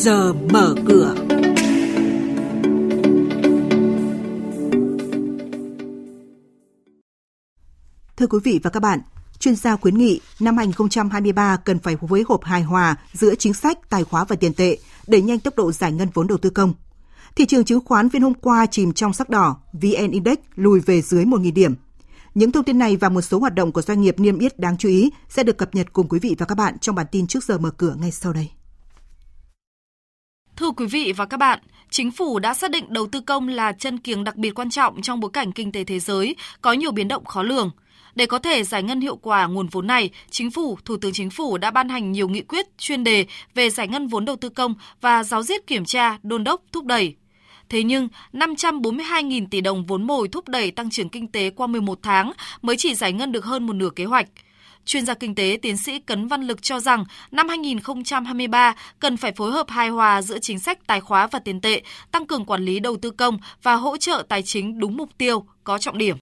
giờ mở cửa. Thưa quý vị và các bạn, chuyên gia khuyến nghị năm 2023 cần phải phối hợp hài hòa giữa chính sách, tài khóa và tiền tệ, để nhanh tốc độ giải ngân vốn đầu tư công. Thị trường chứng khoán phiên hôm qua chìm trong sắc đỏ, VN Index lùi về dưới 1.000 điểm. Những thông tin này và một số hoạt động của doanh nghiệp niêm yết đáng chú ý sẽ được cập nhật cùng quý vị và các bạn trong bản tin trước giờ mở cửa ngay sau đây. Thưa quý vị và các bạn, chính phủ đã xác định đầu tư công là chân kiềng đặc biệt quan trọng trong bối cảnh kinh tế thế giới có nhiều biến động khó lường. Để có thể giải ngân hiệu quả nguồn vốn này, Chính phủ, Thủ tướng Chính phủ đã ban hành nhiều nghị quyết chuyên đề về giải ngân vốn đầu tư công và giáo diết kiểm tra, đôn đốc, thúc đẩy. Thế nhưng, 542.000 tỷ đồng vốn mồi thúc đẩy tăng trưởng kinh tế qua 11 tháng mới chỉ giải ngân được hơn một nửa kế hoạch. Chuyên gia kinh tế tiến sĩ Cấn Văn Lực cho rằng năm 2023 cần phải phối hợp hài hòa giữa chính sách tài khóa và tiền tệ, tăng cường quản lý đầu tư công và hỗ trợ tài chính đúng mục tiêu, có trọng điểm.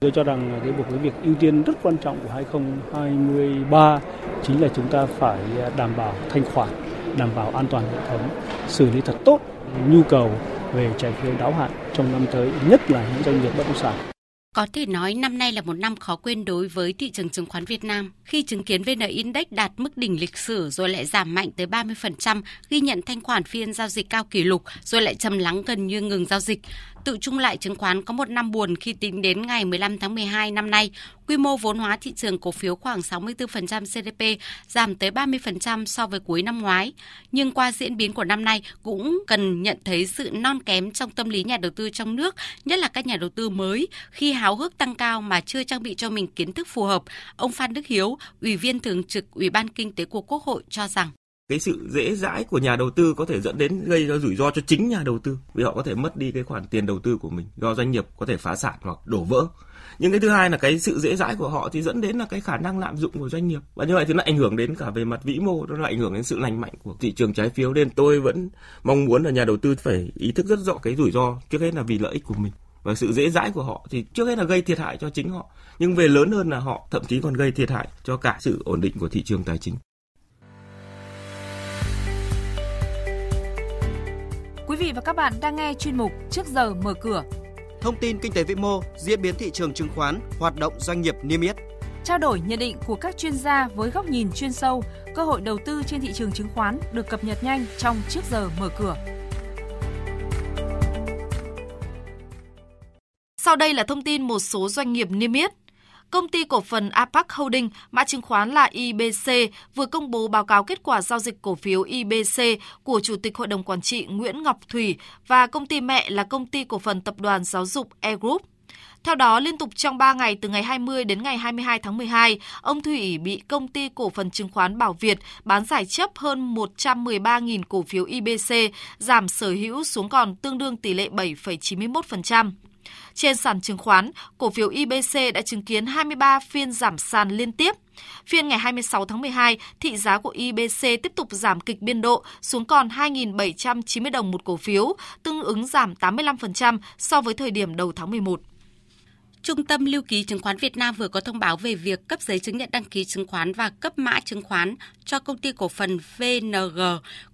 Tôi cho rằng cái một cái việc ưu tiên rất quan trọng của 2023 chính là chúng ta phải đảm bảo thanh khoản, đảm bảo an toàn hệ thống, xử lý thật tốt nhu cầu về trái phiếu đáo hạn trong năm tới, nhất là những doanh nghiệp bất động sản. Có thể nói năm nay là một năm khó quên đối với thị trường chứng khoán Việt Nam khi chứng kiến VN Index đạt mức đỉnh lịch sử rồi lại giảm mạnh tới 30%, ghi nhận thanh khoản phiên giao dịch cao kỷ lục rồi lại trầm lắng gần như ngừng giao dịch. Tự chung lại chứng khoán có một năm buồn khi tính đến ngày 15 tháng 12 năm nay, quy mô vốn hóa thị trường cổ phiếu khoảng 64% GDP, giảm tới 30% so với cuối năm ngoái. Nhưng qua diễn biến của năm nay cũng cần nhận thấy sự non kém trong tâm lý nhà đầu tư trong nước, nhất là các nhà đầu tư mới khi háo hức tăng cao mà chưa trang bị cho mình kiến thức phù hợp. Ông Phan Đức Hiếu, Ủy viên Thường trực Ủy ban Kinh tế của Quốc hội cho rằng cái sự dễ dãi của nhà đầu tư có thể dẫn đến gây ra rủi ro cho chính nhà đầu tư, vì họ có thể mất đi cái khoản tiền đầu tư của mình do doanh nghiệp có thể phá sản hoặc đổ vỡ. Nhưng cái thứ hai là cái sự dễ dãi của họ thì dẫn đến là cái khả năng lạm dụng của doanh nghiệp. Và như vậy thì nó ảnh hưởng đến cả về mặt vĩ mô, nó lại ảnh hưởng đến sự lành mạnh của thị trường trái phiếu. Nên tôi vẫn mong muốn là nhà đầu tư phải ý thức rất rõ cái rủi ro trước hết là vì lợi ích của mình. Và sự dễ dãi của họ thì trước hết là gây thiệt hại cho chính họ. Nhưng về lớn hơn là họ thậm chí còn gây thiệt hại cho cả sự ổn định của thị trường tài chính. Vị và các bạn đang nghe chuyên mục Trước giờ mở cửa. Thông tin kinh tế vĩ mô, diễn biến thị trường chứng khoán, hoạt động doanh nghiệp niêm yết. Trao đổi nhận định của các chuyên gia với góc nhìn chuyên sâu, cơ hội đầu tư trên thị trường chứng khoán được cập nhật nhanh trong Trước giờ mở cửa. Sau đây là thông tin một số doanh nghiệp niêm yết. Công ty cổ phần Apac Holding, mã chứng khoán là IBC, vừa công bố báo cáo kết quả giao dịch cổ phiếu IBC của Chủ tịch Hội đồng Quản trị Nguyễn Ngọc Thủy và công ty mẹ là công ty cổ phần tập đoàn giáo dục E Group. Theo đó, liên tục trong 3 ngày từ ngày 20 đến ngày 22 tháng 12, ông Thủy bị công ty cổ phần chứng khoán Bảo Việt bán giải chấp hơn 113.000 cổ phiếu IBC, giảm sở hữu xuống còn tương đương tỷ lệ 7,91%. Trên sàn chứng khoán, cổ phiếu IBC đã chứng kiến 23 phiên giảm sàn liên tiếp. Phiên ngày 26 tháng 12, thị giá của IBC tiếp tục giảm kịch biên độ xuống còn 2.790 đồng một cổ phiếu, tương ứng giảm 85% so với thời điểm đầu tháng 11. Trung tâm Lưu ký Chứng khoán Việt Nam vừa có thông báo về việc cấp giấy chứng nhận đăng ký chứng khoán và cấp mã chứng khoán cho công ty cổ phần VNG.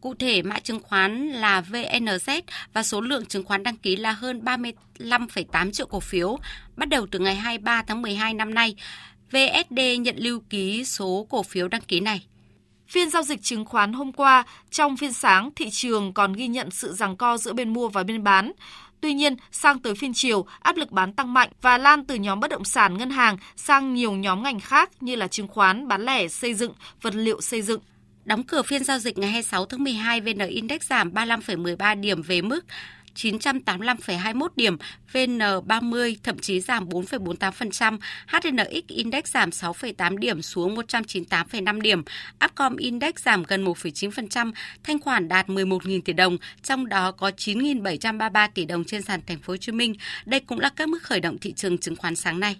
Cụ thể, mã chứng khoán là VNZ và số lượng chứng khoán đăng ký là hơn 35,8 triệu cổ phiếu. Bắt đầu từ ngày 23 tháng 12 năm nay, VSD nhận lưu ký số cổ phiếu đăng ký này. Phiên giao dịch chứng khoán hôm qua, trong phiên sáng, thị trường còn ghi nhận sự giằng co giữa bên mua và bên bán. Tuy nhiên, sang tới phiên chiều, áp lực bán tăng mạnh và lan từ nhóm bất động sản ngân hàng sang nhiều nhóm ngành khác như là chứng khoán, bán lẻ, xây dựng, vật liệu xây dựng. Đóng cửa phiên giao dịch ngày 26 tháng 12, VN Index giảm 35,13 điểm về mức 985,21 điểm, VN30 thậm chí giảm 4,48%, HNX Index giảm 6,8 điểm xuống 198,5 điểm, Upcom Index giảm gần 1,9%, thanh khoản đạt 11.000 tỷ đồng, trong đó có 9.733 tỷ đồng trên sàn thành phố Hồ Chí Minh. Đây cũng là các mức khởi động thị trường chứng khoán sáng nay.